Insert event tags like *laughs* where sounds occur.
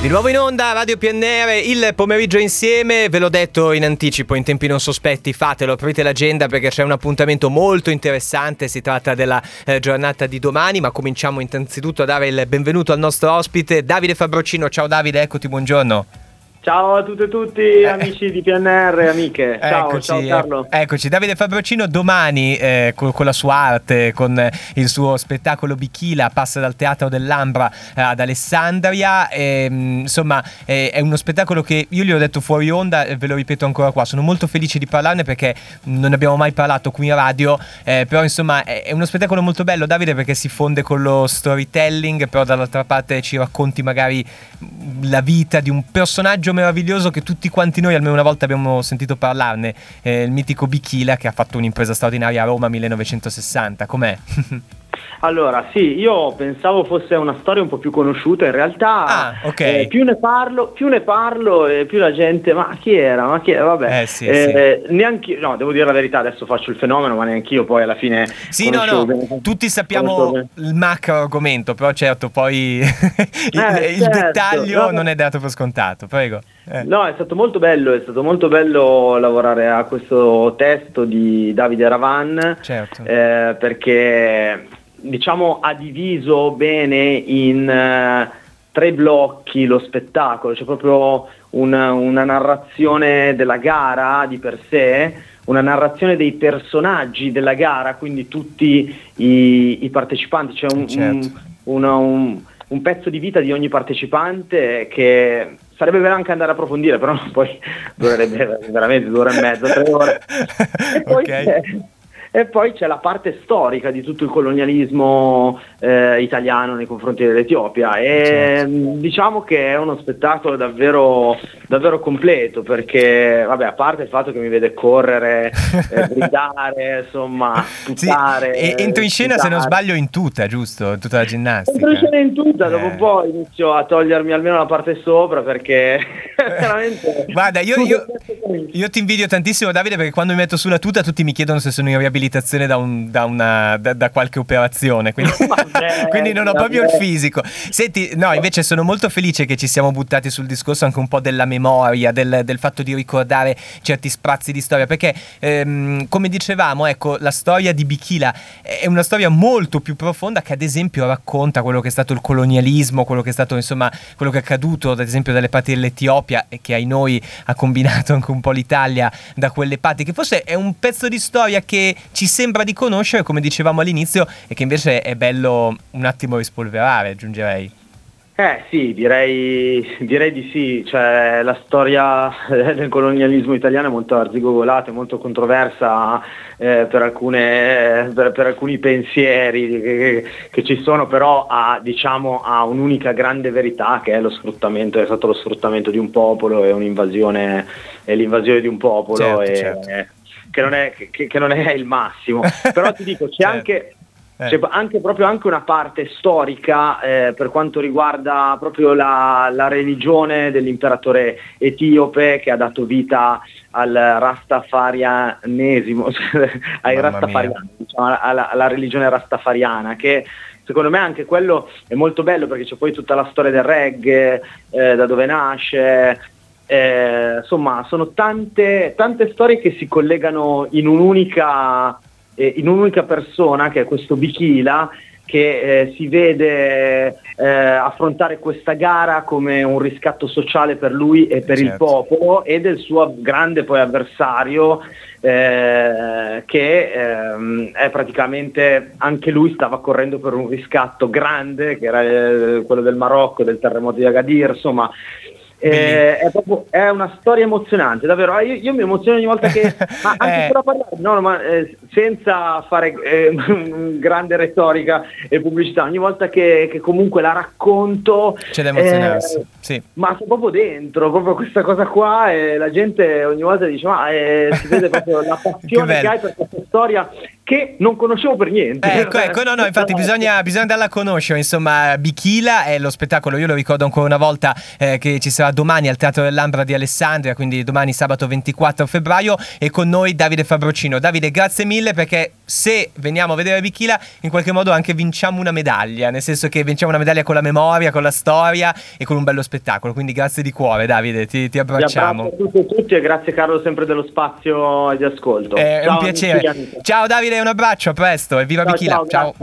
Di nuovo in onda, Radio PNR, il pomeriggio insieme, ve l'ho detto in anticipo, in tempi non sospetti, fatelo, aprite l'agenda perché c'è un appuntamento molto interessante, si tratta della eh, giornata di domani, ma cominciamo innanzitutto a dare il benvenuto al nostro ospite, Davide Fabrocino. Ciao Davide, eccoti, buongiorno. Ciao a tutte e tutti, eh. amici di PNR amiche. Ciao, eccoci, ciao Carlo. Eccoci, Davide Fabrocino domani eh, con, con, la sua arte, con il suo spettacolo Bichila, passa dal Teatro dell'Ambra eh, ad Alessandria. E, mm, insomma, è uno spettacolo che io gli ho detto fuori onda e ve lo ripeto ancora qua. Sono molto felice di parlarne perché non abbiamo mai parlato qui in radio. Eh, però, insomma, è uno spettacolo molto bello, Davide, perché si fonde con lo storytelling, però dall'altra parte ci racconti magari la vita di un personaggio meraviglioso che tutti quanti noi almeno una volta abbiamo sentito parlarne, eh, il mitico Bichila che ha fatto un'impresa straordinaria a Roma 1960. Com'è? *laughs* Allora, sì, io pensavo fosse una storia un po' più conosciuta, in realtà ah, okay. eh, più, ne parlo, più ne parlo e più la gente, ma chi era? Ma chi era? Vabbè, eh, sì, eh, sì. neanche no, devo dire la verità, adesso faccio il fenomeno, ma neanche io poi alla fine... Sì, no, no, bene, tutti sappiamo il macro argomento, però certo poi *laughs* il, eh, il certo, dettaglio no, non è dato per scontato, prego. Eh. No, è stato molto bello, è stato molto bello lavorare a questo testo di Davide Ravan, certo. Eh, perché diciamo, ha diviso bene in uh, tre blocchi lo spettacolo, c'è proprio una, una, narrazione della gara di per sé, una narrazione dei personaggi della gara, quindi tutti i, i partecipanti, c'è un, certo. un, un, un, pezzo di vita di ogni partecipante che sarebbe anche andare a approfondire, però *laughs* poi durerebbe veramente due ore e mezza, tre ore. *laughs* E poi okay. E poi c'è la parte storica di tutto il colonialismo eh, italiano nei confronti dell'Etiopia e certo. diciamo che è uno spettacolo davvero, davvero completo perché, vabbè, a parte il fatto che mi vede correre, *laughs* eh, gridare, insomma, tuttare. Sì, e entro in scena, tuttare. se non sbaglio, in tuta, giusto? Tutta la ginnastica. Entro in scena in tuta, dopo un eh. po' inizio a togliermi almeno la parte sopra perché *laughs* *laughs* veramente... Guarda, io, io, io ti invidio tantissimo Davide perché quando mi metto sulla tuta tutti mi chiedono se sono in riabilitazione da, un, da, una, da, da qualche operazione, quindi, *laughs* *laughs* quindi non ho proprio il fisico. Senti, no, invece sono molto felice che ci siamo buttati sul discorso anche un po' della memoria, del, del fatto di ricordare certi sprazzi di storia, perché ehm, come dicevamo, ecco, la storia di Bichila è una storia molto più profonda che ad esempio racconta quello che è stato il colonialismo, quello che è stato insomma, quello che è accaduto ad esempio dalle parti dell'Etiopia e che ai noi ha combinato anche un po' l'Italia da quelle parti, che forse è un pezzo di storia che ci sembra di conoscere, come dicevamo all'inizio, e che invece è bello un attimo rispolverare, aggiungerei. Eh sì, direi, direi, di sì, cioè, la storia del colonialismo italiano è molto arzigogolata, è molto controversa eh, per, alcune, per, per, alcuni pensieri che, che, ci sono, però ha, diciamo, ha un'unica grande verità che è lo sfruttamento, è stato lo sfruttamento di un popolo e un'invasione, è l'invasione di un popolo. Certo, e, certo che non è, che, che non è il massimo. Però ti dico, c'è certo. *laughs* anche... Eh. C'è anche, proprio anche una parte storica eh, per quanto riguarda proprio la, la, religione dell'imperatore etiope che ha dato vita al rastafarianesimo, *laughs* ai rastafariani, diciamo, alla, alla, religione rastafariana, che secondo me anche quello è molto bello perché c'è poi tutta la storia del reggae, eh, da dove nasce, eh, insomma, sono tante, tante, storie che si collegano in un'unica, eh, in un'unica persona, che è questo Bichila, che eh, si vede eh, affrontare questa gara come un riscatto sociale per lui e per certo. il popolo e del suo grande poi avversario eh, che ehm, è praticamente anche lui stava correndo per un riscatto grande che era eh, quello del Marocco, del terremoto di Agadir, insomma eh, è, proprio, è, una storia emozionante, davvero. Ah, io, io, mi emoziono ogni volta che. *laughs* Ma anche eh. solo a parlare, no, ma eh, senza fare eh, *laughs* grande retorica e pubblicità, ogni volta che, che comunque la racconto. C'è da emozionarsi, eh, sì. Ma sono proprio dentro, proprio questa cosa qua, e la gente ogni volta dice: Ma eh, si vede proprio la *laughs* passione che, che hai per questa storia che non conoscevo per niente. Ecco, ecco, no, no, infatti bisogna, bisogna andarla a conoscere, insomma, Bichila è lo spettacolo, io lo ricordo ancora una volta eh, che ci sarà domani al Teatro dell'Ambra di Alessandria, quindi domani sabato 24 febbraio e con noi Davide Fabrocino. Davide, grazie mille perché se veniamo a vedere Bichila in qualche modo anche vinciamo una medaglia, nel senso che vinciamo una medaglia con la memoria, con la storia e con un bello spettacolo, quindi grazie di cuore Davide, ti, ti abbracciamo. Grazie a tutti e tutti e grazie Carlo sempre dello spazio di ascolto. È un piacere. Ciao Davide un abbraccio, a presto e viva ciao, Bichila. ciao. ciao.